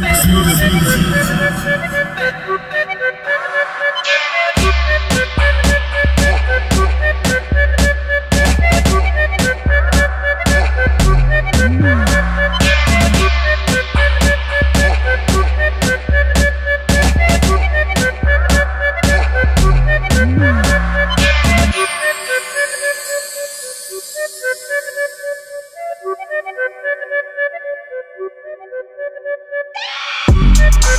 Senhoras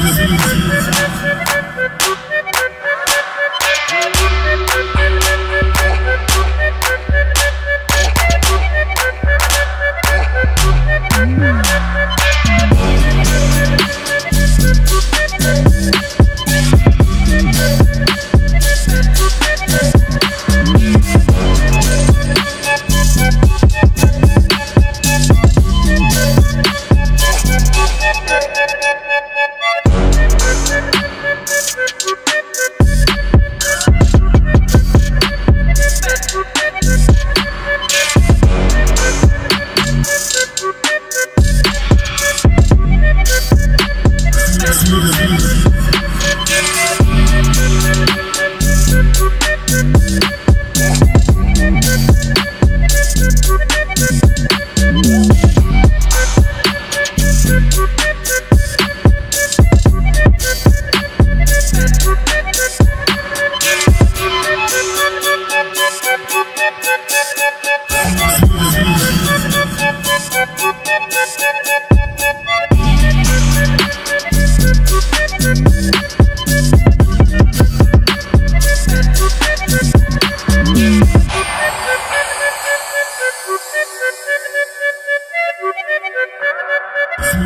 You.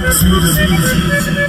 Спасибо.